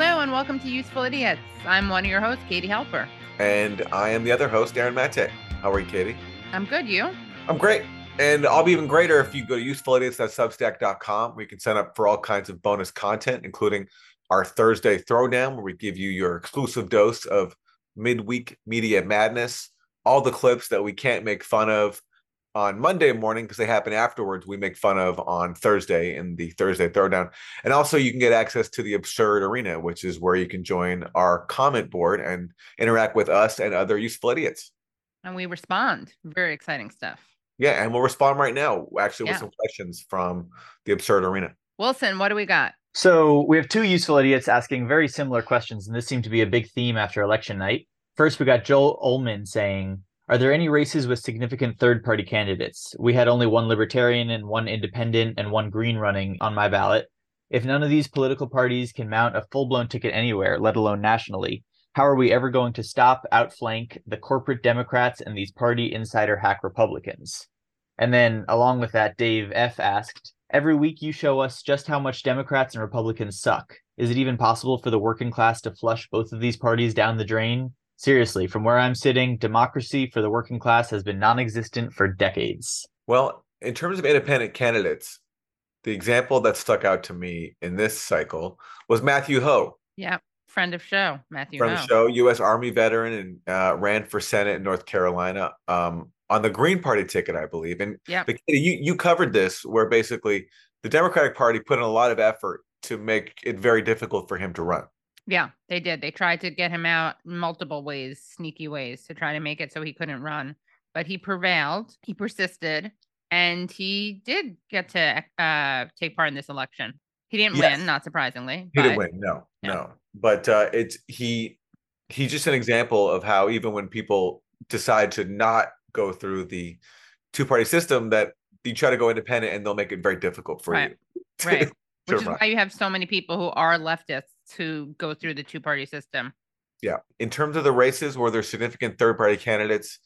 Hello and welcome to Useful Idiots. I'm one of your hosts, Katie Halper. And I am the other host, Aaron Mate. How are you, Katie? I'm good. You? I'm great. And I'll be even greater if you go to usefulidiots.substack.com where you can sign up for all kinds of bonus content, including our Thursday Throwdown, where we give you your exclusive dose of midweek media madness, all the clips that we can't make fun of on Monday morning because they happen afterwards. We make fun of on Thursday in the Thursday Throwdown. And also, you can get access to the Absurd Arena, which is where you can join our comment board and interact with us and other useful idiots. And we respond. Very exciting stuff. Yeah. And we'll respond right now, actually, with some questions from the Absurd Arena. Wilson, what do we got? So, we have two useful idiots asking very similar questions, and this seemed to be a big theme after election night. First, we got Joel Ullman saying, are there any races with significant third party candidates? We had only one libertarian and one independent and one green running on my ballot. If none of these political parties can mount a full blown ticket anywhere, let alone nationally, how are we ever going to stop, outflank the corporate Democrats and these party insider hack Republicans? And then, along with that, Dave F asked, Every week you show us just how much Democrats and Republicans suck. Is it even possible for the working class to flush both of these parties down the drain? Seriously, from where I'm sitting, democracy for the working class has been non existent for decades. Well, in terms of independent candidates, the example that stuck out to me in this cycle was Matthew Hoh. Yeah, friend of show, Matthew Friend Hoh. of show, U.S. Army veteran, and uh, ran for Senate in North Carolina um, on the Green Party ticket, I believe. And yeah, you you covered this, where basically the Democratic Party put in a lot of effort to make it very difficult for him to run. Yeah, they did. They tried to get him out multiple ways, sneaky ways to try to make it so he couldn't run. But he prevailed. He persisted and he did get to uh, take part in this election. He didn't yes. win, not surprisingly. He didn't win. No, no. no. But uh, it's he he's just an example of how even when people decide to not go through the two party system, that you try to go independent and they'll make it very difficult for right. you. Right. Which is why you have so many people who are leftists who go through the two party system. Yeah. In terms of the races, were there significant third party candidates?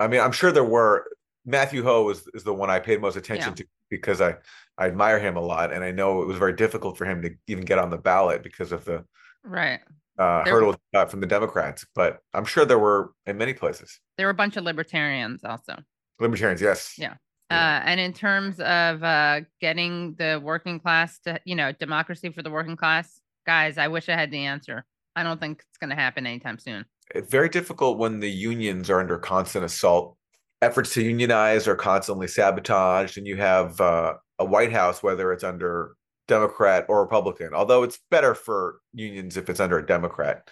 I mean, I'm sure there were. Matthew Hoh is, is the one I paid most attention yeah. to because I, I admire him a lot. And I know it was very difficult for him to even get on the ballot because of the right uh, hurdles from the Democrats. But I'm sure there were in many places. There were a bunch of libertarians also. Libertarians, yes. Yeah. Uh, and in terms of uh, getting the working class to, you know, democracy for the working class, guys, I wish I had the answer. I don't think it's going to happen anytime soon. It's very difficult when the unions are under constant assault. Efforts to unionize are constantly sabotaged, and you have uh, a White House, whether it's under Democrat or Republican, although it's better for unions if it's under a Democrat,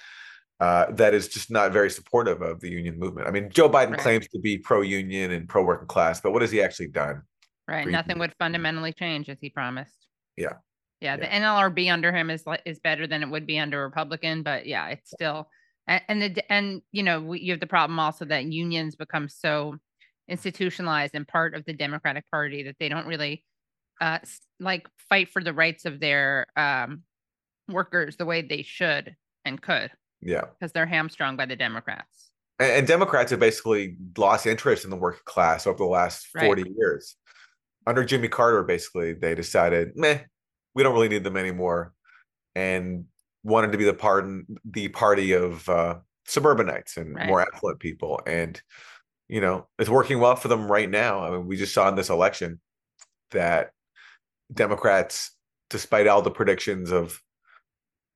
uh, that is just not very supportive of the union movement. I mean, Joe Biden right. claims to be pro union and pro working class, but what has he actually done? Right. Nothing would fundamentally change as he promised. Yeah. Yeah, the NLRB under him is is better than it would be under a Republican, but yeah, it's still and and, the, and you know we, you have the problem also that unions become so institutionalized and part of the Democratic Party that they don't really uh like fight for the rights of their um workers the way they should and could. Yeah, because they're hamstrung by the Democrats. And, and, Democrats have basically lost interest in the working class over the last right. years. Under Jimmy Carter, basically, they decided, meh, we don't really need them anymore, and wanted to be the pardon the party of uh, suburbanites and right. more affluent people, and you know it's working well for them right now. I mean, we just saw in this election that Democrats, despite all the predictions of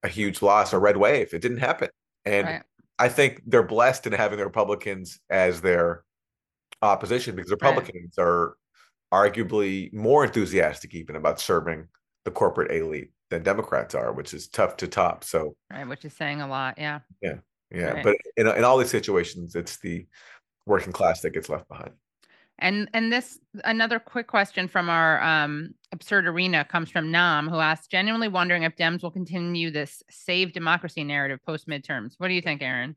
a huge loss or red wave, it didn't happen, and right. I think they're blessed in having the Republicans as their opposition because Republicans right. are arguably more enthusiastic even about serving the corporate elite than Democrats are, which is tough to top. So, right, which is saying a lot. Yeah. Yeah. Yeah. Right. But in, in all these situations, it's the working class that gets left behind. And and this another quick question from our um, absurd arena comes from Nam, who asks, genuinely wondering if Dems will continue this save democracy narrative post midterms. What do you think, Aaron?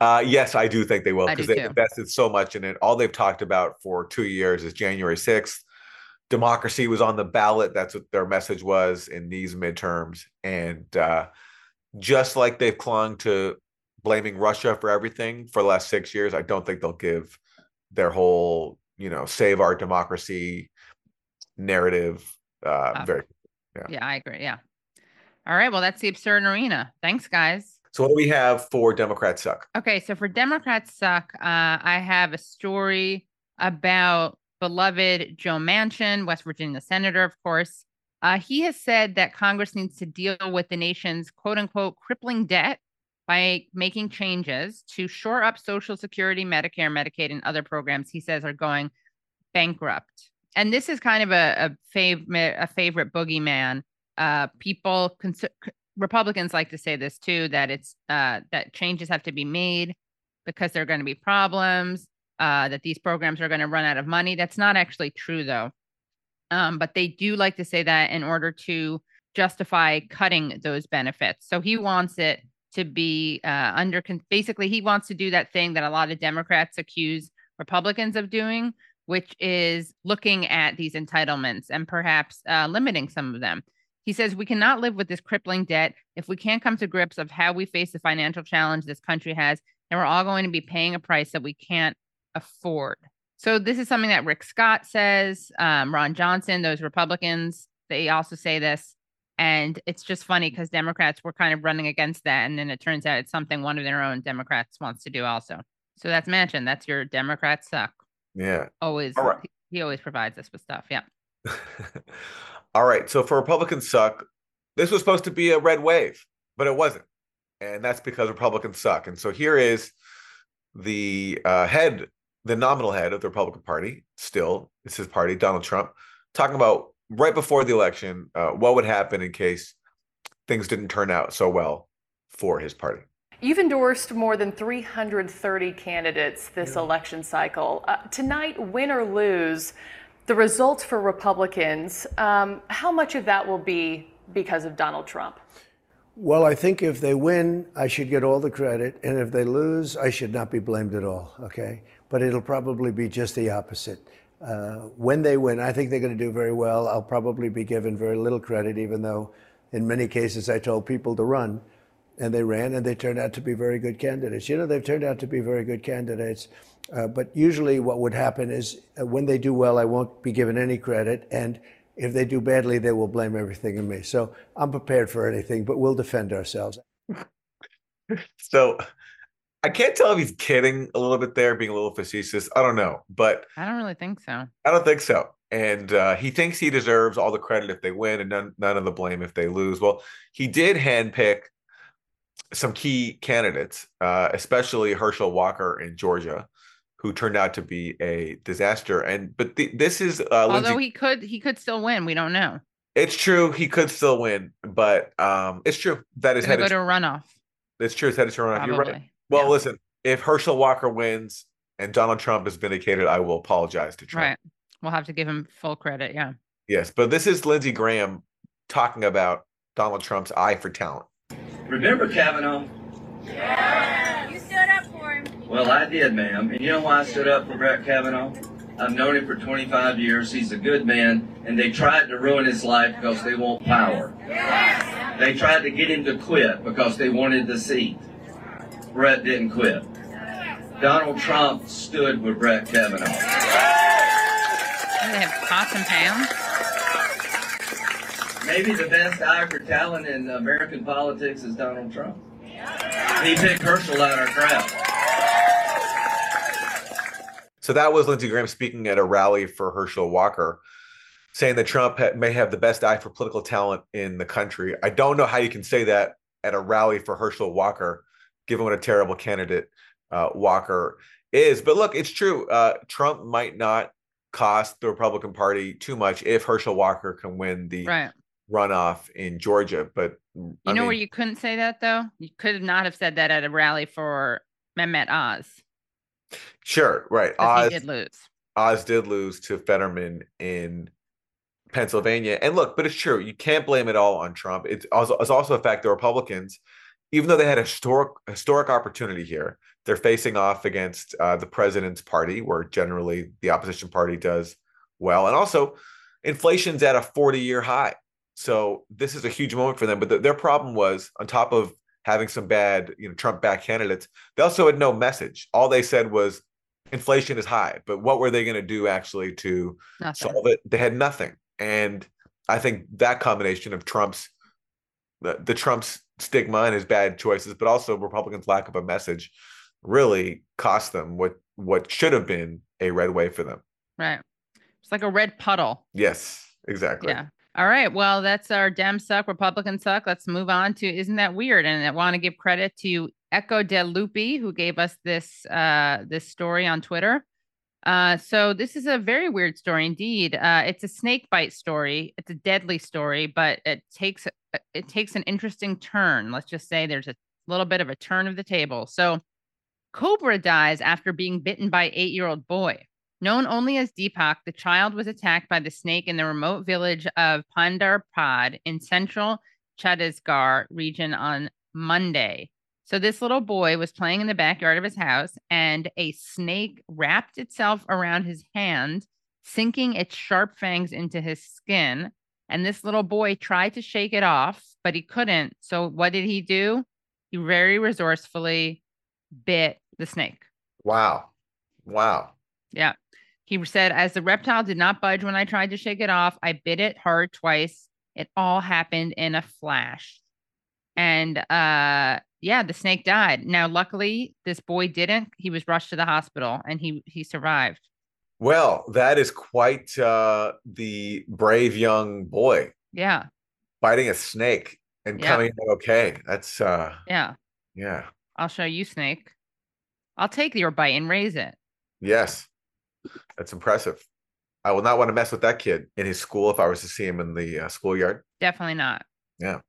Uh, yes, I do think they will because they've invested so much in it. All they've talked about for two years is January 6th democracy was on the ballot. That's what their message was in these midterms. And uh, just like they've clung to blaming Russia for everything for the last six years, I don't think they'll give their whole, you know, save our democracy narrative uh, very. Yeah. yeah, I agree. Yeah. All right. Well, that's the absurd arena. Thanks, guys. So, what do we have for Democrats suck? Okay. So, for Democrats suck, uh, I have a story about beloved Joe Manchin, West Virginia senator, of course. Uh, he has said that Congress needs to deal with the nation's quote unquote crippling debt by making changes to shore up Social Security, Medicare, Medicaid, and other programs he says are going bankrupt. And this is kind of a, a, fav- a favorite boogeyman. Uh, people, cons- Republicans like to say this too that it's uh, that changes have to be made because there are going to be problems, uh, that these programs are going to run out of money. That's not actually true, though. Um, but they do like to say that in order to justify cutting those benefits. So he wants it to be uh, under basically he wants to do that thing that a lot of Democrats accuse Republicans of doing, which is looking at these entitlements and perhaps uh, limiting some of them. He says we cannot live with this crippling debt if we can't come to grips of how we face the financial challenge this country has, and we're all going to be paying a price that we can't afford. So this is something that Rick Scott says, um, Ron Johnson, those Republicans, they also say this. And it's just funny because Democrats were kind of running against that. And then it turns out it's something one of their own Democrats wants to do also. So that's Manchin. That's your Democrat suck. Yeah. Always. Right. He always provides us with stuff. Yeah. All right. So for Republicans suck, this was supposed to be a red wave, but it wasn't. And that's because Republicans suck. And so here is the uh, head, the nominal head of the Republican Party, still, it's his party, Donald Trump, talking about right before the election, uh, what would happen in case things didn't turn out so well for his party? You've endorsed more than 330 candidates this yeah. election cycle. Uh, tonight, win or lose, the results for Republicans, um, how much of that will be because of Donald Trump? Well, I think if they win, I should get all the credit. And if they lose, I should not be blamed at all. Okay. But it'll probably be just the opposite. Uh, when they win, I think they're going to do very well. I'll probably be given very little credit, even though in many cases I told people to run and they ran and they turned out to be very good candidates. You know, they've turned out to be very good candidates. Uh, but usually what would happen is uh, when they do well, I won't be given any credit. And if they do badly, they will blame everything on me. So I'm prepared for anything, but we'll defend ourselves. so I can't tell if he's kidding a little bit there, being a little facetious. I don't know, but I don't really think so. I don't think so. And uh, he thinks he deserves all the credit if they win and none, none of the blame if they lose. Well, he did handpick some key candidates, uh, especially Herschel Walker in Georgia, who turned out to be a disaster. And but the, this is uh, although Lindsey, he could he could still win. We don't know. It's true he could still win, but um, it's true that is headed to a runoff. It's true it's headed to a runoff. Probably. You're right. Well, yeah. listen, if Herschel Walker wins and Donald Trump is vindicated, I will apologize to Trump. Right. We'll have to give him full credit. Yeah. Yes, but this is Lindsey Graham talking about Donald Trump's eye for talent. Remember Kavanaugh? Yeah. You stood up for him. Well, I did, ma'am. And you know why I stood up for Brett Kavanaugh? I've known him for 25 years. He's a good man, and they tried to ruin his life because they want power. Yes. They tried to get him to quit because they wanted the seat. Brett didn't quit. Donald Trump stood with Brett Kavanaugh. They have pots and pans. Maybe the best eye for talent in American politics is Donald Trump. He picked Herschel out our crowd. So that was Lindsey Graham speaking at a rally for Herschel Walker, saying that Trump may have the best eye for political talent in the country. I don't know how you can say that at a rally for Herschel Walker, given what a terrible candidate uh, Walker is. But look, it's true. Uh, Trump might not cost the Republican Party too much if Herschel Walker can win the right runoff in Georgia. But you I know mean, where you couldn't say that though? You could not have said that at a rally for Mehmet Oz. Sure, right. Oz did lose. Oz did lose to Fetterman in Pennsylvania. And look, but it's true. You can't blame it all on Trump. It's also, it's also a fact the Republicans, even though they had a historic historic opportunity here, they're facing off against uh, the president's party, where generally the opposition party does well, and also inflation's at a 40 year high. So this is a huge moment for them. But the, their problem was on top of having some bad, you know, Trump back candidates, they also had no message. All they said was inflation is high, but what were they going to do actually to nothing. solve it? They had nothing. And I think that combination of Trump's the, the Trump's stigma and his bad choices, but also Republicans' lack of a message really cost them what what should have been a red wave for them. Right. It's like a red puddle. Yes, exactly. Yeah. All right. Well, that's our Dem suck, Republican suck. Let's move on to isn't that weird? And I want to give credit to Echo De Lupi who gave us this uh this story on Twitter. Uh, so this is a very weird story indeed. Uh, it's a snake bite story. It's a deadly story, but it takes it takes an interesting turn. Let's just say there's a little bit of a turn of the table. So, Cobra dies after being bitten by eight-year-old boy. Known only as Deepak, the child was attacked by the snake in the remote village of Pandarpad in central Chhattisgarh region on Monday. So this little boy was playing in the backyard of his house, and a snake wrapped itself around his hand, sinking its sharp fangs into his skin. And this little boy tried to shake it off, but he couldn't. So what did he do? He very resourcefully bit the snake. Wow. Wow. Yeah. He said, as the reptile did not budge when I tried to shake it off, I bit it hard twice. It all happened in a flash. And uh yeah, the snake died. Now, luckily, this boy didn't. He was rushed to the hospital and he he survived. Well, that is quite uh, the brave young boy. Yeah. Fighting a snake and Yeah. coming okay. That's uh Yeah. yeah. I'll show you, snake. I'll take your bite and raise it. Yes. That's impressive. I will not want to mess with that kid in his school if I was to see him in the uh, schoolyard. Definitely not. Yeah.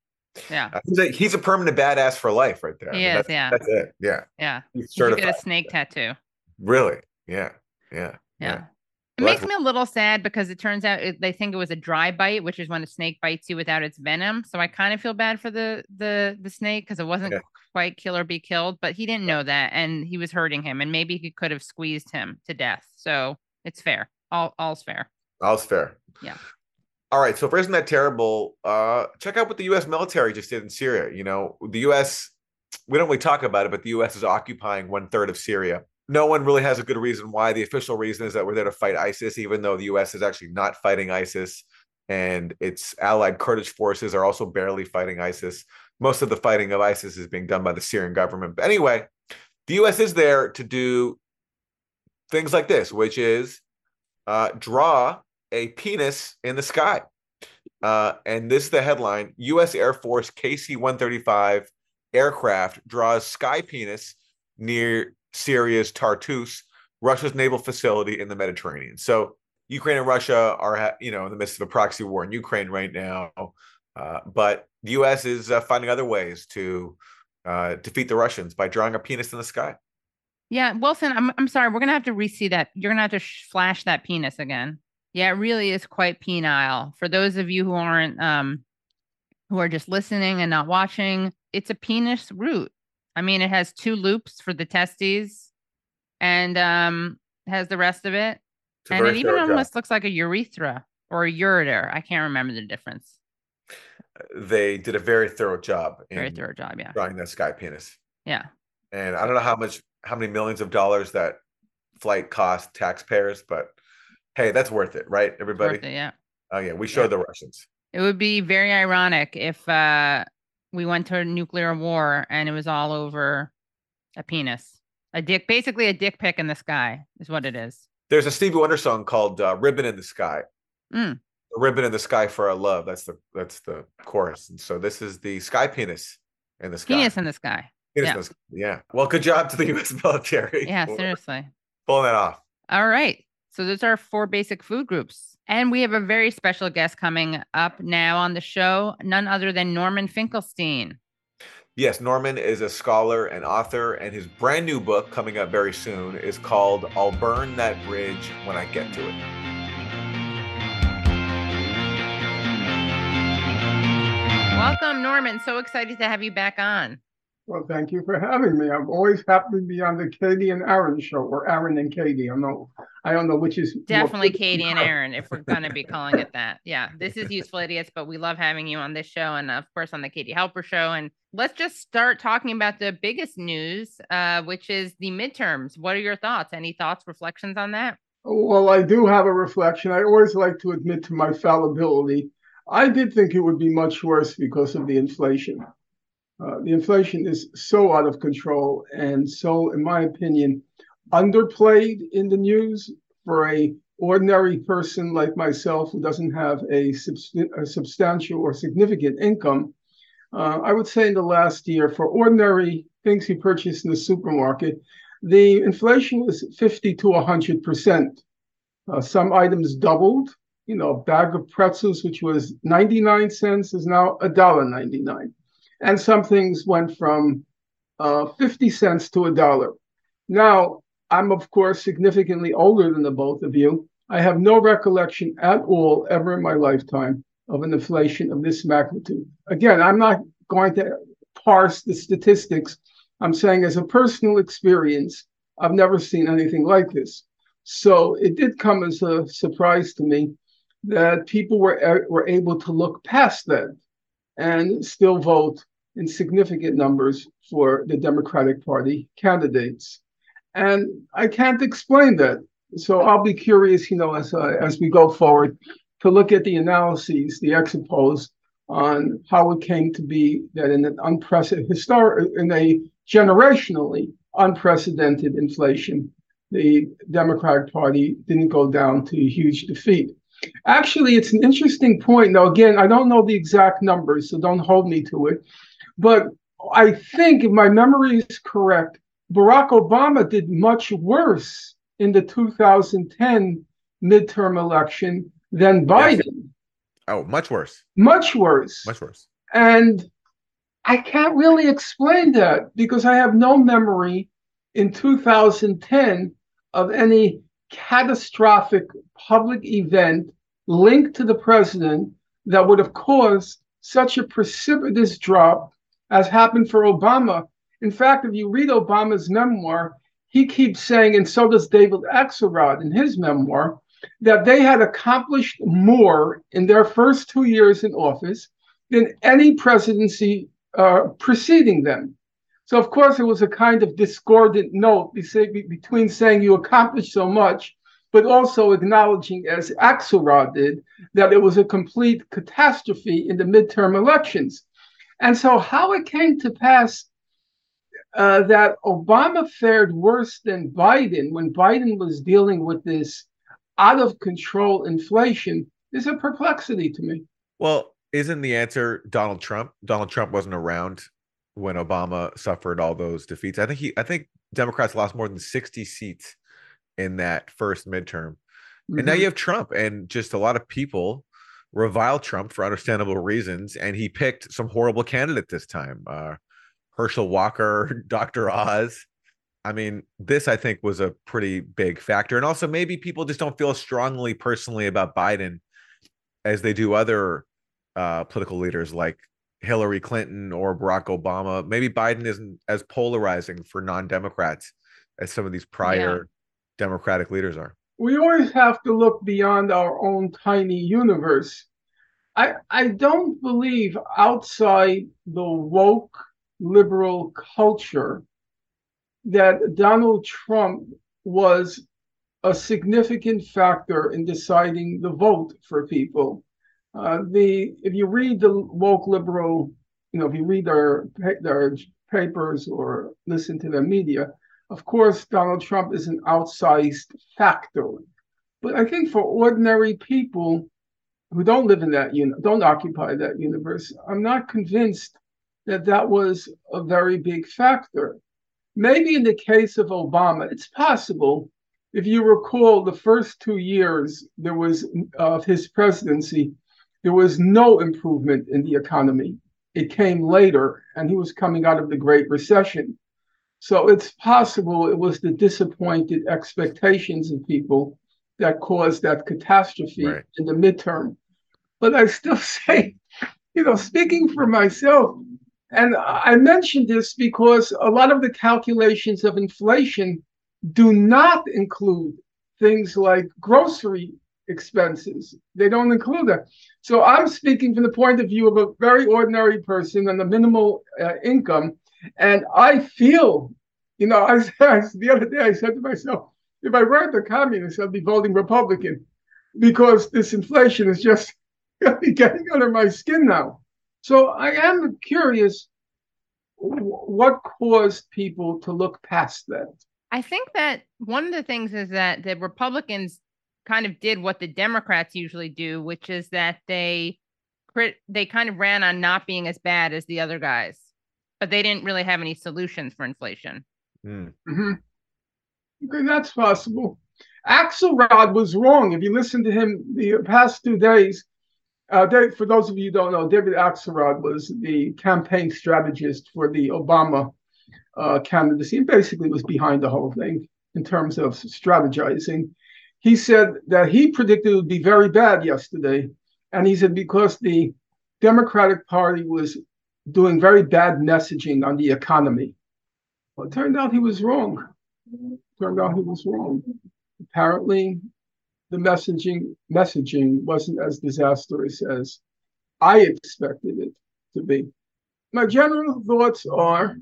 Yeah. Uh, He's a, he's a permanent badass for life right there. I mean, is, that's, yeah. That's it. Yeah. Yeah. He's You get a snake tattoo. Really? Yeah. Yeah. Yeah. It Well, makes me a little sad because it turns out it, they think it was a dry bite, which is when a snake bites you without its venom. So I kind of feel bad for the the the snake because it wasn't Yeah. quite kill or be killed, but he didn't know that, and he was hurting him, and maybe he could have squeezed him to death. So it's fair. All all's fair. All's fair. Yeah. All right. So if it isn't that terrible, uh, check out what the U.S. military just did in Syria. You know, the U.S. We don't really talk about it, but the U.S. is occupying one third of Syria. No one really has a good reason why. The official reason is that we're there to fight ISIS, even though the U.S. is actually not fighting ISIS, and its allied Kurdish forces are also barely fighting ISIS. Most of the fighting of ISIS is being done by the Syrian government. But anyway, the U.S. is there to do things like this, which is uh, draw a penis in the sky. Uh, and this is the headline U.S. Air Force KC 135 aircraft draws sky penis near Syria's Tartus, Russia's naval facility in the Mediterranean. So Ukraine and Russia are, you know, in the midst of a proxy war in Ukraine right now. Uh, but the U.S. is uh, finding other ways to uh, defeat the Russians by drawing a penis in the sky. Yeah, Wilson, I'm I'm sorry. We're gonna have to re-see that. You're gonna have to sh- flash that penis again. Yeah, it really is quite penile. For those of you who aren't um who are just listening and not watching, it's a penis root. I mean, it has two loops for the testes and um has the rest of it. And it even almost looks like a urethra or a ureter. I can't remember the difference. They did a very thorough job Very thorough job, yeah. drawing that sky penis. Yeah. and I don't know how much, how many millions of dollars that flight cost taxpayers, but hey, that's worth it, right? Everybody. worth it, yeah. Oh yeah, we showed Yeah. the Russians. It would be very ironic if uh, we went to a nuclear war and it was all over a penis, a dick, basically a dick pic in the sky is what it is. There's a Stevie Wonder song called uh, "Ribbon in the Sky." Mm. A ribbon in the sky for our love. That's the that's the chorus. And so this is the sky penis in the sky. Penis in the sky. Penis yeah. in the sky. Yeah. Well, good job to the U.S. military. Yeah, seriously. pulling that off. All right. So those are four basic food groups. And we have a very special guest coming up now on the show, none other than Norman Finkelstein. Yes, Norman is a scholar and author, and his brand new book coming up very soon is called I'll Burn That Bridge When I Get to It. Welcome, Norman. So excited to have you back on. Well, thank you for having me. I'm always happy to be on the Katie and Aaron show, or Aaron and Katie. I don't know. I don't know which is Definitely Katie and. Aaron, if we're going to be calling it that. Yeah, this is Useful Idiots, but we love having you on this show and, of course, on the Katie Halper show. And let's just start talking about the biggest news, uh, which is the midterms. What are your thoughts? Any thoughts, reflections on that? Well, I do have a reflection. I always like to admit to my fallibility. I did think it would be much worse because of the inflation. Uh, the inflation is so out of control and so, in my opinion, underplayed in the news for a ordinary person like myself who doesn't have a, a substantial or significant income. Uh, I would say in the last year, for ordinary things you purchase in the supermarket, the inflation was 50 to 100 percent. Uh, some items doubled. You know, a bag of pretzels, which was 99 cents, is now $1.99 and some things went from uh, 50 cents to a dollar. Now, I'm, of course, significantly older than the both of you. I have no recollection at all, ever in my lifetime, of an inflation of this magnitude. Again, I'm not going to parse the statistics. I'm saying, as a personal experience, I've never seen anything like this. So it did come as a surprise to me that people were, were able to look past that and still vote in significant numbers for the Democratic Party candidates. And I can't explain that. So I'll be curious, you know, as, uh, as we go forward, to look at the analyses, the exit polls on how it came to be that in an unprecedented, in a generationally unprecedented inflation, the Democratic Party didn't go down to a huge defeat. Actually, it's an interesting point. Now, again, I don't know the exact numbers, so don't hold me to it. But I think, if my memory is correct, Barack Obama did much worse in the 2010 midterm election than Biden. Yes. Oh, much worse. Much worse. Much worse. And I can't really explain that because I have no memory in 2010 of any catastrophic public event linked to the president that would have caused such a precipitous drop as happened for Obama. In fact, if you read Obama's memoir, he keeps saying, and so does David Axelrod in his memoir, that they had accomplished more in their first two years in office than any presidency uh, preceding them. So, of course, it was a kind of discordant note between saying you accomplished so much, but also acknowledging, as Axelrod did, that it was a complete catastrophe in the midterm elections. And so, how it came to pass uh, that Obama fared worse than Biden when Biden was dealing with this out of control inflation is a perplexity to me. Well, isn't the answer Donald Trump? Donald Trump wasn't around when Obama suffered all those defeats. I think he I think Democrats lost more than 60 seats in that first midterm. Mm-hmm. And now mm-hmm. you have Trump and just a lot of people revile Trump for understandable reasons, and he picked some horrible candidate this time. Uh, Herschel Walker, Dr. Oz. I mean, this I think was a pretty big factor. And also, maybe people just don't feel strongly personally about Biden as they do other uh, political leaders like Hillary Clinton or Barack Obama. Maybe Biden isn't as polarizing for non Democrats as some of these prior yeah. Democratic leaders are we always have to look beyond our own tiny universe. I, I don't believe outside the woke liberal culture that Donald Trump was a significant factor in deciding the vote for people. Uh, the if you read the woke liberal, you know, if you read their their papers or listen to their media, of course, Donald Trump is an outsized factor. But I think for ordinary people who don't live in that uni- don't occupy that universe, I'm not convinced that that was a very big factor. Maybe in the case of Obama, it's possible. If you recall, the first two years there was of his presidency, there was no improvement in the economy. It came later, and he was coming out of the Great Recession. So it's possible it was the disappointed expectations of people that caused that catastrophe right. in the midterm. But I still say, you know, speaking for myself, and I mentioned this because a lot of the calculations of inflation do not include things like grocery expenses. They don't include that. So I'm speaking from the point of view of a very ordinary person and a minimal uh, income and I feel, you know, I, I, the other day I said to myself, if I weren't a communist, I'd be voting Republican because this inflation is just getting under my skin now. So I am curious what caused people to look past that. I think that one of the things is that the Republicans kind of did what the Democrats usually do, which is that they they kind of ran on not being as bad as the other guys, but they didn't really have any solutions for inflation. Mm. Mm-hmm. Okay, that's possible. Axelrod was wrong. If you listen to him the past two days, uh, Dave, for those of you who don't know, David Axelrod was the campaign strategist for the Obama uh, candidacy and basically was behind the whole thing in terms of strategizing. He said that he predicted it would be very bad yesterday. And he said because the Democratic Party was doing very bad messaging on the economy. Well, it turned out he was wrong. It turned out he was wrong. Apparently, the messaging messaging wasn't as disastrous as I expected it to be. My general thoughts are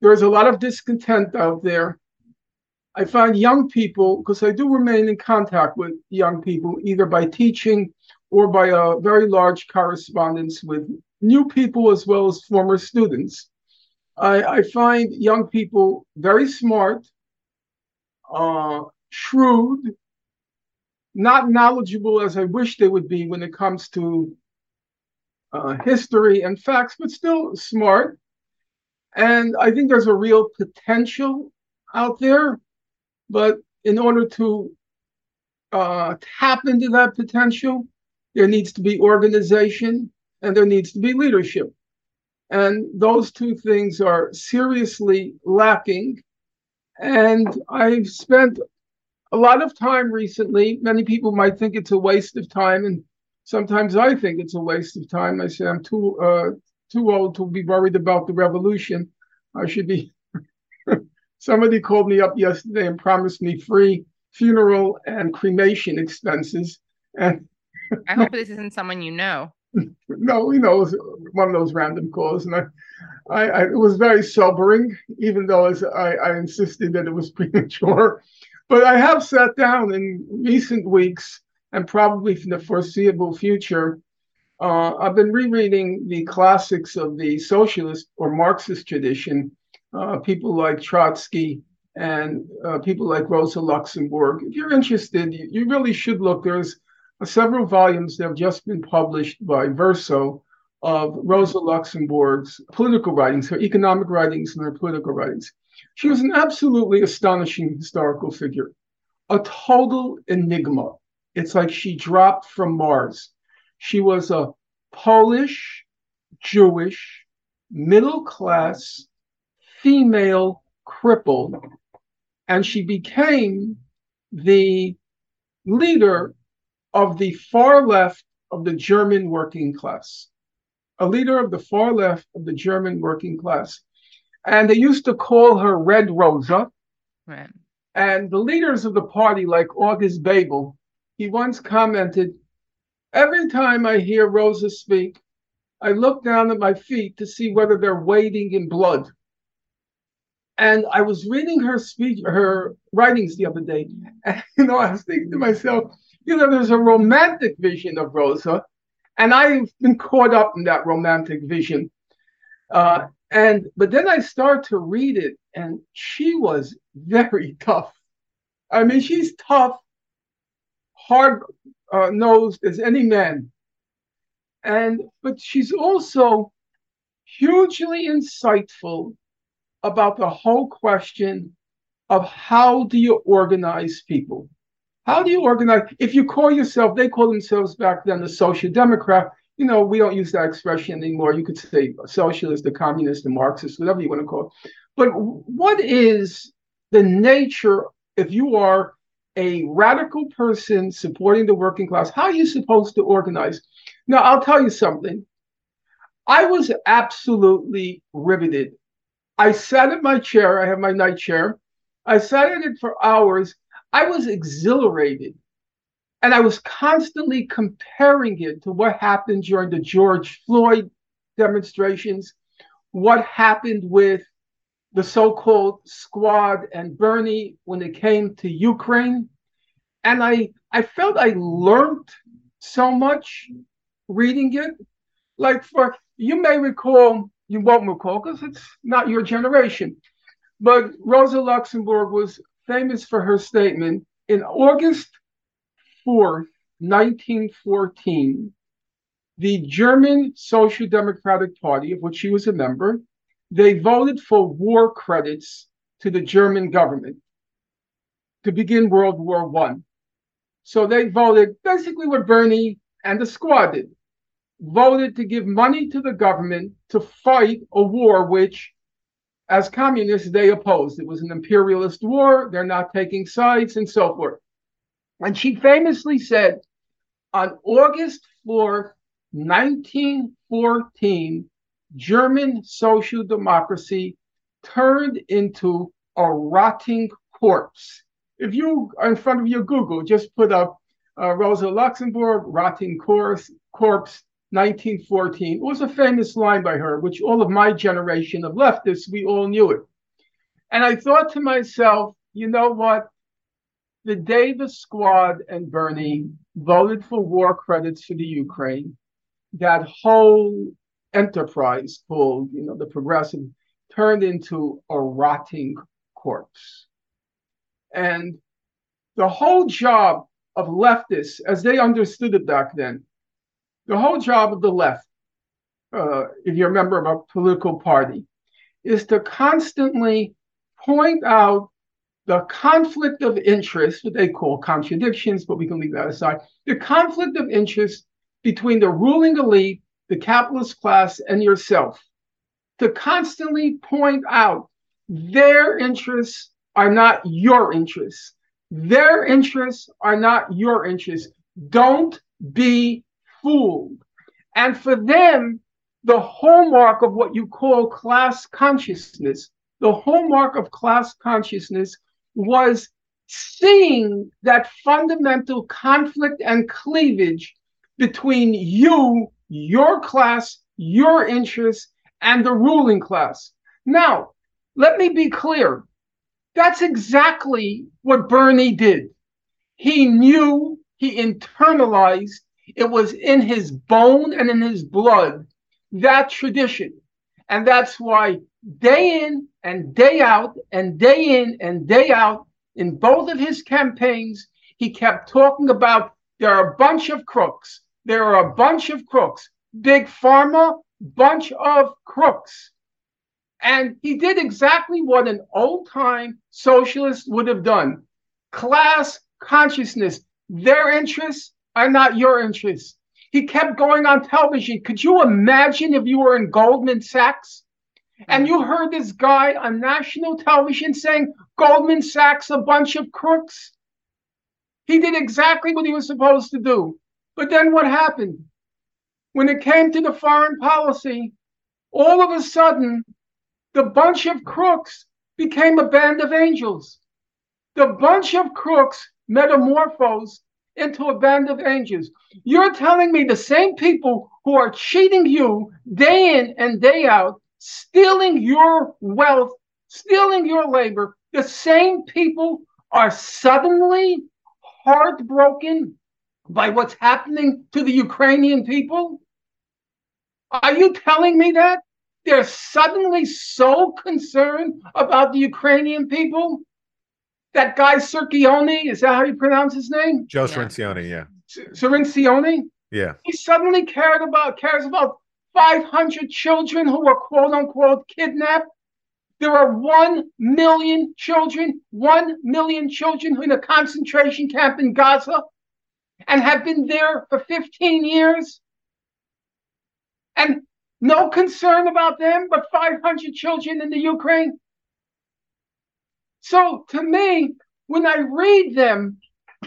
there's a lot of discontent out there. I find young people, because I do remain in contact with young people, either by teaching or by a very large correspondence with new people as well as former students. I, I find young people very smart, uh, shrewd, not knowledgeable as I wish they would be when it comes to uh, history and facts, but still smart. And I think there's a real potential out there. But in order to uh, tap into that potential, there needs to be organization and there needs to be leadership. And those two things are seriously lacking. And I've spent a lot of time recently. Many people might think it's a waste of time, and sometimes I think it's a waste of time. I say I'm too uh, too old to be worried about the revolution. I should be. Somebody called me up yesterday and promised me free funeral and cremation expenses. And I hope this isn't someone you know. no, you know, it was one of those random calls, and I, I, I it was very sobering, even though as I, I insisted that it was premature. But I have sat down in recent weeks and probably for the foreseeable future. Uh, I've been rereading the classics of the socialist or Marxist tradition, uh, people like Trotsky and uh, people like Rosa Luxemburg. If you're interested, you, you really should look. There's uh, several volumes that have just been published by Verso of Rosa Luxemburg's political writings, her economic writings and her political writings. She was an absolutely astonishing historical figure, a total enigma. It's like she dropped from Mars. She was a Polish, Jewish, middle class, female cripple, and she became the leader of the far left of the German working class, a leader of the far left of the German working class and they used to call her Red Rosa. Right. And the leaders of the party, like August Bebel, he once commented, Every time I hear Rosa speak, I look down at my feet to see whether they're wading in blood. And I was reading her speech, her writings the other day, and you know, I was thinking to myself, you know, there's a romantic vision of Rosa, and I've been caught up in that romantic vision. Uh, and but then I start to read it, and she was very tough. I mean, she's tough, hard uh, nosed as any man. And but she's also hugely insightful about the whole question of how do you organize people? How do you organize? If you call yourself, they call themselves back then the social democrat you know, we don't use that expression anymore. You could say socialist, the communist, the Marxist, whatever you want to call it. But what is the nature, if you are a radical person supporting the working class, how are you supposed to organize? Now, I'll tell you something. I was absolutely riveted. I sat in my chair, I have my night chair. I sat in it for hours. I was exhilarated and I was constantly comparing it to what happened during the George Floyd demonstrations, what happened with the so called squad and Bernie when it came to Ukraine. And I, I felt I learned so much. reading it. Like for you may recall, you won't recall because it's not your generation, but Rosa Luxemburg was famous for her statement in August 4, 1914. The German Social Democratic Party, of which she was a member, they voted for war credits to the German government to begin World War One. So they voted basically what Bernie and the squad did voted to give money to the government to fight a war which, as communists, they opposed. It was an imperialist war. They're not taking sides and so forth. And she famously said on August 4th, 1914, German social democracy turned into a rotting corpse. If you, are in front of your Google, just put up uh, Rosa Luxemburg, rotting corpse, corpse 1914. It was a famous line by her, which all of my generation of leftists, we all knew it. And I thought to myself, you know what? The day the squad and Bernie voted for war credits for the Ukraine, that whole enterprise called, you know, the progressive turned into a rotting corpse. And the whole job of leftists, as they understood it back then, the whole job of the left, uh, if you're a member of a political party, is to constantly point out the conflict of interest, what they call contradictions, but we can leave that aside. The conflict of interest between the ruling elite, the capitalist class, and yourself. To constantly point out their interests are not your interests. Their interests are not your interests. Don't be fooled. And for them, the hallmark of what you call class consciousness, the hallmark of class consciousness was seeing that fundamental conflict and cleavage between you, your class, your interests, and the ruling class. Now, let me be clear. That's exactly what Bernie did. He knew, he internalized, it was in his bone and in his blood, that tradition. And that's why day in and day out, and day in and day out, in both of his campaigns, he kept talking about there are a bunch of crooks. There are a bunch of crooks. Big Pharma, bunch of crooks. And he did exactly what an old time socialist would have done class consciousness, their interests are not your interests. He kept going on television. Could you imagine if you were in Goldman Sachs and you heard this guy on national television saying Goldman Sachs a bunch of crooks? He did exactly what he was supposed to do. But then what happened? When it came to the foreign policy, all of a sudden, the bunch of crooks became a band of angels. The bunch of crooks metamorphosed into a band of angels. You're telling me the same people who are cheating you day in and day out, stealing your wealth, stealing your labor, the same people are suddenly heartbroken by what's happening to the Ukrainian people? Are you telling me that? They're suddenly so concerned about the Ukrainian people that guy Circione, is that how you pronounce his name? Joe yeah. Cirincione, yeah. Cirincione? Yeah. He suddenly cared about cares about 500 children who were quote unquote kidnapped. There are 1 million children, 1 million children in a concentration camp in Gaza and have been there for 15 years. And no concern about them, but 500 children in the Ukraine. So to me, when I read them,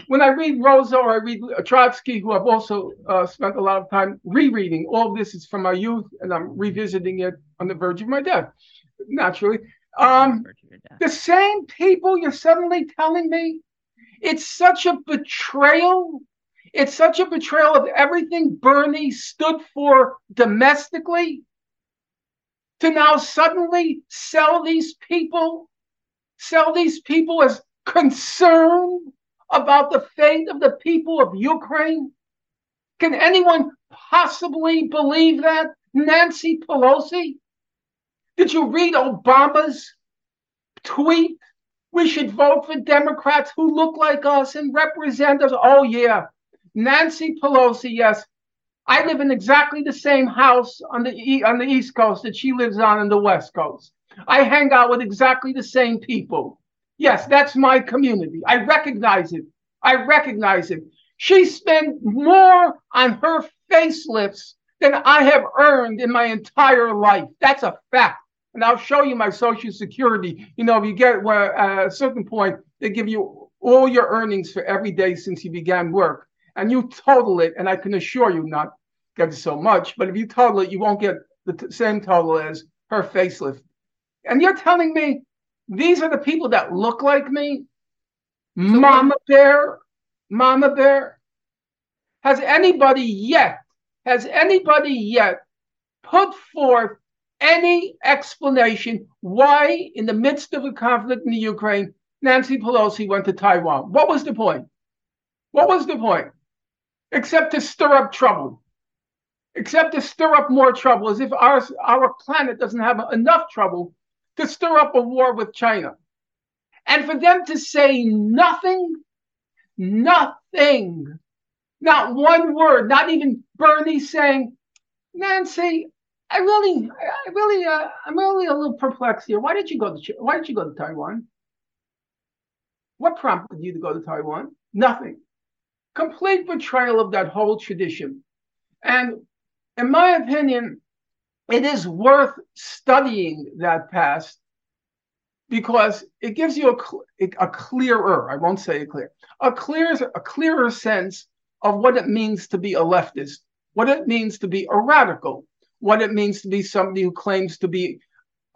when I read Rosa or I read Trotsky, who I've also uh, spent a lot of time rereading, all this is from my youth, and I'm revisiting it on the verge of my death, naturally. Um, the same people you're suddenly telling me it's such a betrayal. It's such a betrayal of everything Bernie stood for domestically to now suddenly sell these people sell these people as concerned about the fate of the people of Ukraine? Can anyone possibly believe that? Nancy Pelosi? Did you read Obama's tweet? We should vote for Democrats who look like us and represent us. Oh, yeah. Nancy Pelosi, yes. I live in exactly the same house on the on the East Coast that she lives on in the West Coast. I hang out with exactly the same people. Yes, that's my community. I recognize it. I recognize it. She spent more on her facelifts than I have earned in my entire life. That's a fact. And I'll show you my social security. You know, if you get where at a certain point, they give you all your earnings for every day since you began work. And you total it, and I can assure you not get so much, but if you total it, you won't get the t- same total as her facelift. And you're telling me these are the people that look like me? Mm-hmm. Mama Bear, Mama Bear. Has anybody yet, has anybody yet put forth any explanation why, in the midst of a conflict in the Ukraine, Nancy Pelosi went to Taiwan? What was the point? What was the point? Except to stir up trouble. Except to stir up more trouble, as if our, our planet doesn't have enough trouble to stir up a war with China. And for them to say nothing, nothing, not one word, not even Bernie saying, Nancy, I really, I really, uh, I'm really a little perplexed here. Why did you go to Why did you go to Taiwan? What prompted you to go to Taiwan? Nothing. Complete betrayal of that whole tradition. And in my opinion, it is worth studying that past because it gives you a, a clearer, I won't say clear, a clear, a clearer sense of what it means to be a leftist, what it means to be a radical, what it means to be somebody who claims to be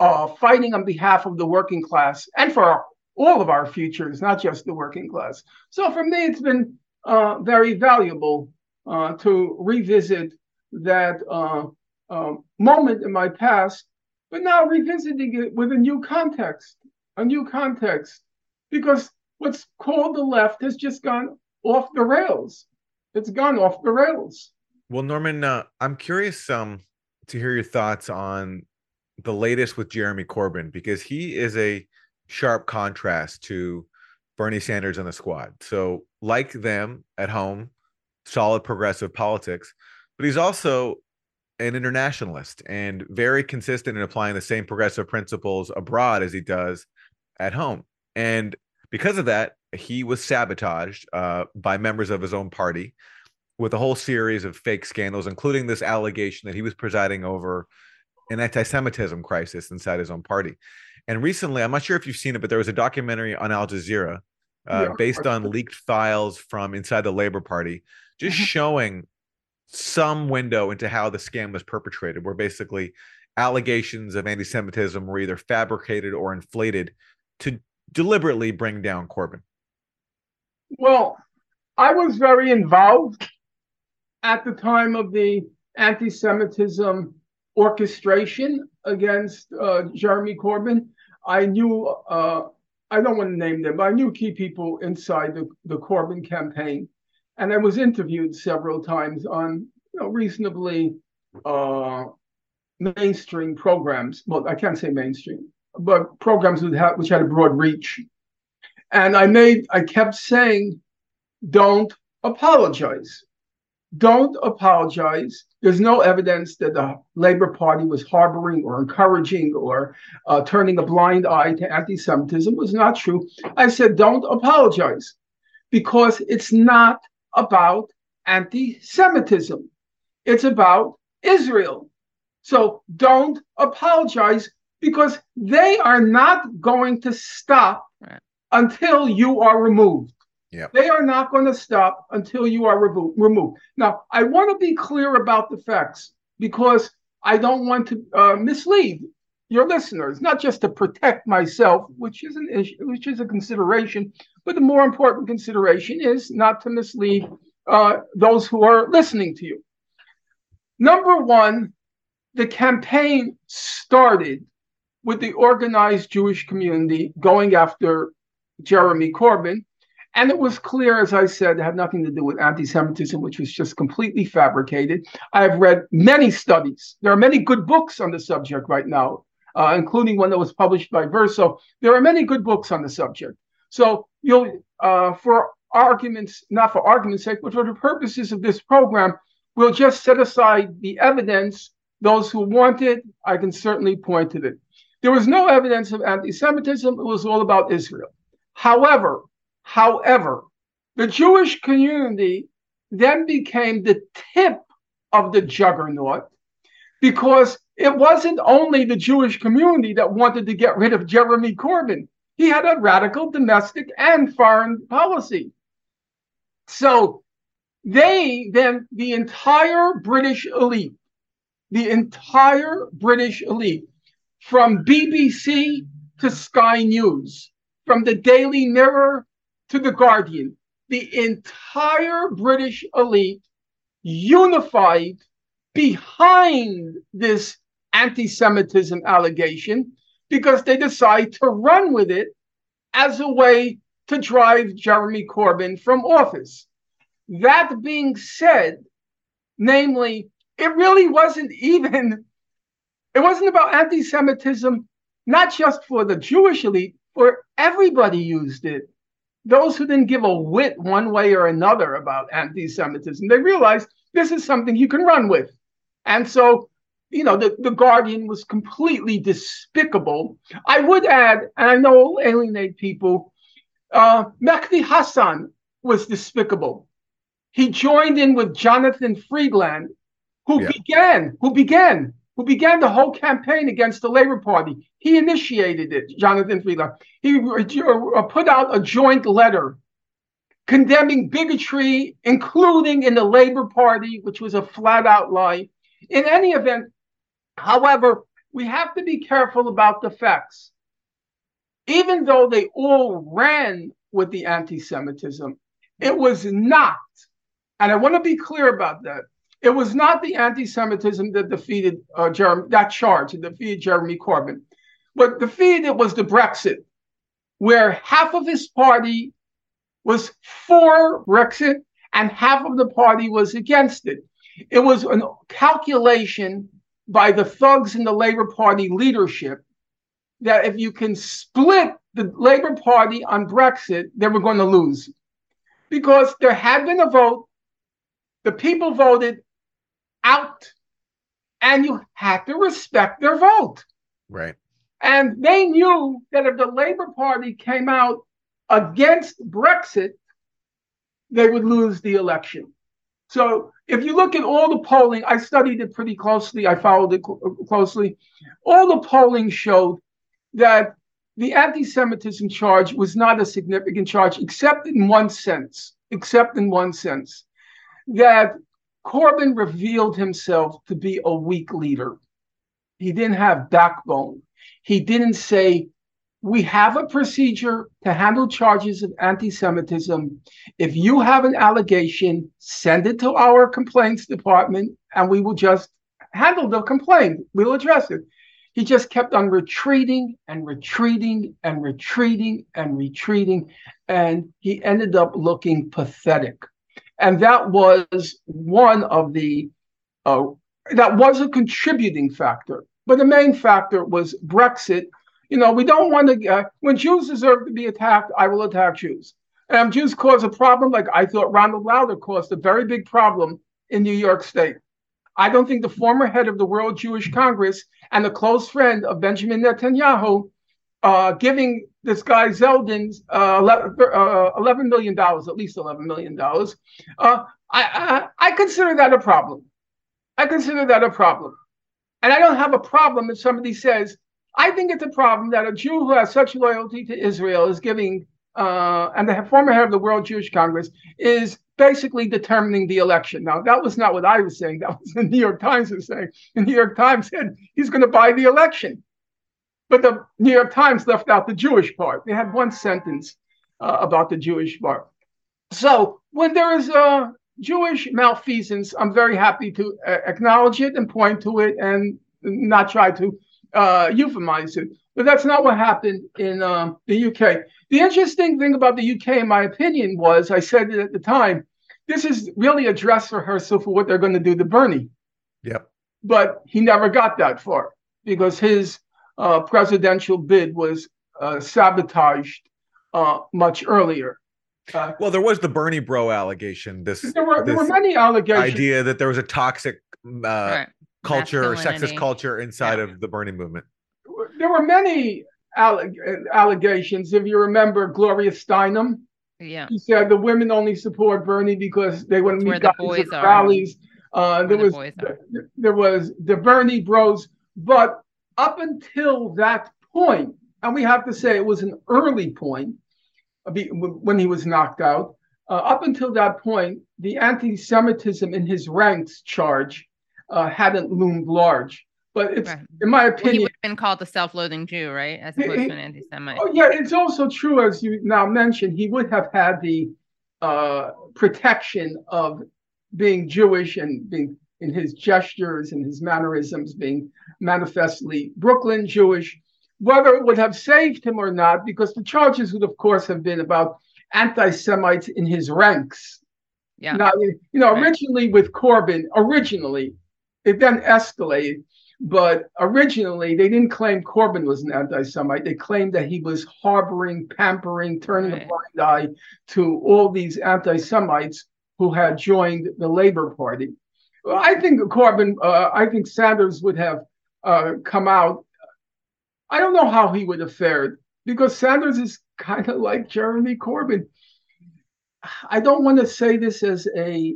uh, fighting on behalf of the working class and for all of our futures, not just the working class. So for me, it's been uh, very valuable uh, to revisit that uh, um, moment in my past, but now revisiting it with a new context, a new context, because what's called the left has just gone off the rails. It's gone off the rails. Well, Norman, uh, I'm curious um, to hear your thoughts on the latest with Jeremy Corbyn because he is a sharp contrast to Bernie Sanders and the squad. So, like them at home, solid progressive politics, but he's also an internationalist and very consistent in applying the same progressive principles abroad as he does at home. And because of that, he was sabotaged uh, by members of his own party with a whole series of fake scandals, including this allegation that he was presiding over an anti-Semitism crisis inside his own party. And recently, I'm not sure if you've seen it, but there was a documentary on Al Jazeera uh, yeah. based on leaked files from inside the Labor Party, just mm-hmm. showing some window into how the scam was perpetrated, where basically allegations of anti Semitism were either fabricated or inflated to deliberately bring down Corbyn? Well, I was very involved at the time of the anti Semitism orchestration against uh, Jeremy Corbyn. I knew, uh, I don't want to name them, but I knew key people inside the, the Corbyn campaign and I was interviewed several times on you know, reasonably uh, mainstream programs. Well, I can't say mainstream, but programs which had, which had a broad reach. And I made, I kept saying, don't apologize. Don't apologize. There's no evidence that the Labor Party was harboring or encouraging or uh, turning a blind eye to anti Semitism. It was not true. I said, don't apologize because it's not about anti Semitism, it's about Israel. So don't apologize because they are not going to stop right. until you are removed. Yep. They are not going to stop until you are revo- removed. Now, I want to be clear about the facts because I don't want to uh, mislead your listeners, not just to protect myself, which is an issue, which is a consideration, but the more important consideration is not to mislead uh, those who are listening to you. Number one, the campaign started with the organized Jewish community going after Jeremy Corbyn. And it was clear, as I said, it had nothing to do with anti Semitism, which was just completely fabricated. I have read many studies. There are many good books on the subject right now, uh, including one that was published by Verso. There are many good books on the subject. So you'll, uh, for arguments, not for argument's sake, but for the purposes of this program, we'll just set aside the evidence. Those who want it, I can certainly point to it. There was no evidence of anti Semitism, it was all about Israel. However, however, the Jewish community then became the tip of the juggernaut because it wasn't only the Jewish community that wanted to get rid of Jeremy Corbyn. He had a radical domestic and foreign policy. So they then, the entire British elite, the entire British elite, from BBC to Sky News, from the Daily Mirror to the Guardian, the entire British elite unified behind this anti Semitism allegation because they decide to run with it as a way to drive Jeremy Corbyn from office. That being said, namely, it really wasn't even, it wasn't about anti Semitism, not just for the Jewish elite, for everybody used it. Those who didn't give a whit one way or another about anti Semitism, they realized this is something you can run with. And so, you know, the, the Guardian was completely despicable. I would add, and I know will alienate people, uh, Mehdi Hasan was despicable. He joined in with Jonathan Freedland, who yeah. began, who began, who began the whole campaign against the Labour Party. He initiated it, Jonathan Freedland. He uh, put out a joint letter condemning bigotry, including in the Labour Party, which was a flat out lie. In any event, however, we have to be careful about the facts. Even though they all ran with the anti Semitism, it was not, and I want to be clear about that. It was not the anti-Semitism that defeated uh, Jeremy, that charge that defeated Jeremy Corbyn. What defeated was the Brexit, where half of his party was for Brexit and half of the party was against it. It was a calculation by the thugs in the Labour Party leadership that if you can split the Labour Party on Brexit, they were going to lose. Because there had been a vote, the people voted out, and you had to respect their vote. Right. And they knew that if the Labour Party came out against Brexit, they would lose the election. So if you look at all the polling, I studied it pretty closely, I followed it cl- closely. All the polling showed that the anti Semitism charge was not a significant charge, except in one sense, except in one sense, that Corbyn revealed himself to be a weak leader. He didn't have backbone. He didn't say, we have a procedure to handle charges of anti Semitism. If you have an allegation, send it to our complaints department and we will just handle the complaint. We'll address it. He just kept on retreating and retreating and retreating and retreating. And he ended up looking pathetic. And that was one of the, uh, that was a contributing factor. But the main factor was Brexit you know, we don't want to, uh, when Jews deserve to be attacked, I will attack Jews. And Jews cause a problem like I thought Ronald Lauder caused a very big problem in New York State. I don't think the former head of the World Jewish Congress and a close friend of Benjamin Netanyahu uh, giving this guy Zeldin uh, uh $11 million, at least $11 million, uh, I, I, I consider that a problem. I consider that a problem. And I don't have a problem if somebody says, I think it's a problem that a Jew who has such loyalty to Israel is giving, uh, and the former head of the World Jewish Congress is basically determining the election. Now, that was not what I was saying. That was the New York Times was saying. The New York Times said he's going to buy the election. But the New York Times left out the Jewish part. They had one sentence uh, about the Jewish part. So when there is a Jewish malfeasance, I'm very happy to uh, acknowledge it and point to it and not try to uh, euphemize it. But that's not what happened in um, the UK. The interesting thing about the UK, in my opinion, was I said it at the time, this is really a dress rehearsal for what they're going to do to Bernie. Yep. But he never got that far because his uh, presidential bid was uh, sabotaged uh, much earlier. Uh, well, there was the Bernie Bro allegation. This there were this there were many allegations. Idea that there was a toxic uh, right. Culture or sexist culture inside yeah. of the Bernie movement. There were many alleg- allegations. If you remember, Gloria Steinem. Yeah. He said the women only support Bernie because they want to meet guys at rallies. Uh, there was the there was the Bernie Bros, but up until that point, and we have to say it was an early point uh, when he was knocked out. Uh, up until that point, the anti-Semitism in his ranks charge uh, hadn't loomed large. But it's, right. in my opinion, well, he would have been called a self-loathing Jew, right, as opposed he, to an anti-Semite. Oh, yeah, it's also true, as you now mentioned, he would have had the uh, protection of being Jewish and being in his gestures and his mannerisms being manifestly Brooklyn Jewish, whether it would have saved him or not, because the charges would, of course, have been about anti Semites in his ranks. Yeah. Now, you know, originally with Corbyn, originally, it then escalated. But originally, they didn't claim Corbyn was an anti Semite. They claimed that he was harboring, pampering, turning right. a blind eye to all these anti Semites who had joined the Labour Party. Well, I think Corbyn, uh, I think Sanders would have uh, come out. I don't know how he would have fared because Sanders is kind of like Jeremy Corbyn. I don't want to say this as a,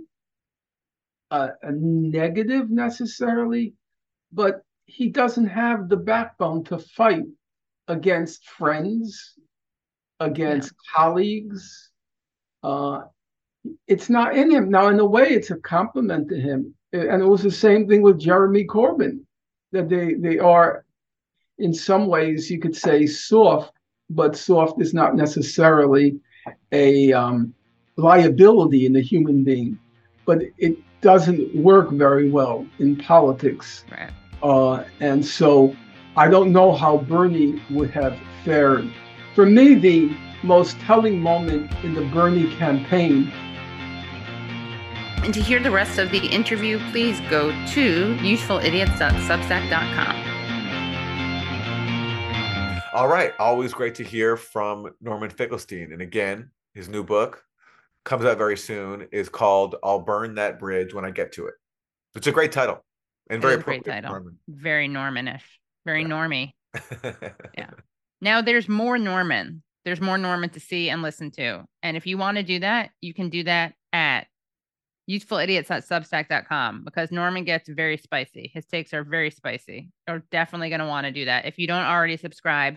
a, a negative necessarily, but he doesn't have the backbone to fight against friends, against yeah. colleagues. Uh, it's not in him. Now, in a way, it's a compliment to him. And it was the same thing with Jeremy Corbyn, that they, they are, in some ways, you could say soft, but soft is not necessarily a um, liability in a human being. But it doesn't work very well in politics. Right. Uh, and so I don't know how Bernie would have fared. For me, the most telling moment in the Bernie campaign and to hear the rest of the interview, please go to usefulidiots.substack.com. All right. Always great to hear from Norman Finkelstein. And again, his new book comes out very soon is called I'll Burn That Bridge When I Get to It. It's a great title and very great title. Norman. Very Normanish, very yeah. normy. yeah. Now there's more Norman. There's more Norman to see and listen to. And if you want to do that, you can do that at usefulidiots.substack.com because Norman gets very spicy. His takes are very spicy. You're definitely going to want to do that. If you don't already subscribe,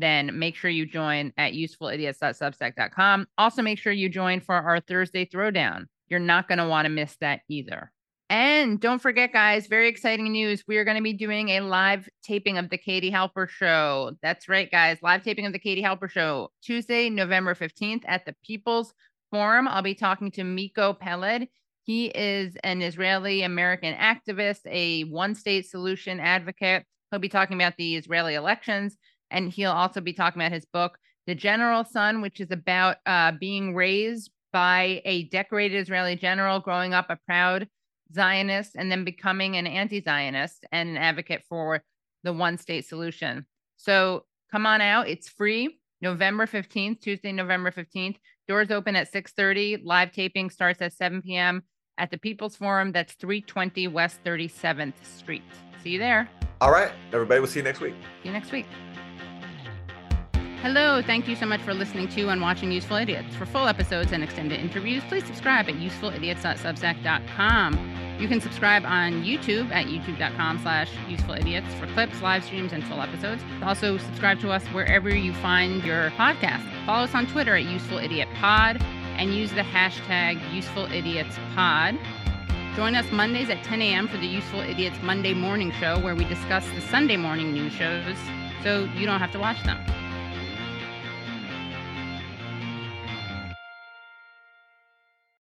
then make sure you join at usefulidiots.substack.com. Also, make sure you join for our Thursday throwdown. You're not going to want to miss that either. And don't forget, guys, very exciting news. We are going to be doing a live taping of the Katie Halper Show. That's right, guys. Live taping of the Katie Halper Show, Tuesday, November 15th at the People's Forum. I'll be talking to Miko Peled. He is an Israeli American activist, a one state solution advocate. He'll be talking about the Israeli elections, and he'll also be talking about his book, The General's Son, which is about uh, being raised by a decorated Israeli general, growing up a proud Zionist, and then becoming an anti Zionist and an advocate for the one state solution. So come on out. It's free. November 15th, Tuesday, November 15th. Doors open at 6:30. Live taping starts at 7 p.m at the People's Forum. That's 320 West 37th Street. See you there. All right, everybody. We'll see you next week. See you next week. Hello, thank you so much for listening to and watching Useful Idiots. For full episodes and extended interviews, please subscribe at usefulidiots.substack.com. You can subscribe on YouTube at youtube.com slash usefulidiots for clips, live streams, and full episodes. Also, subscribe to us wherever you find your podcast. Follow us on Twitter at usefulIdiotPod and use the hashtag UsefulIdiotsPod. Join us Mondays at 10 a.m. for the Useful Idiots Monday Morning Show, where we discuss the Sunday morning news shows so you don't have to watch them.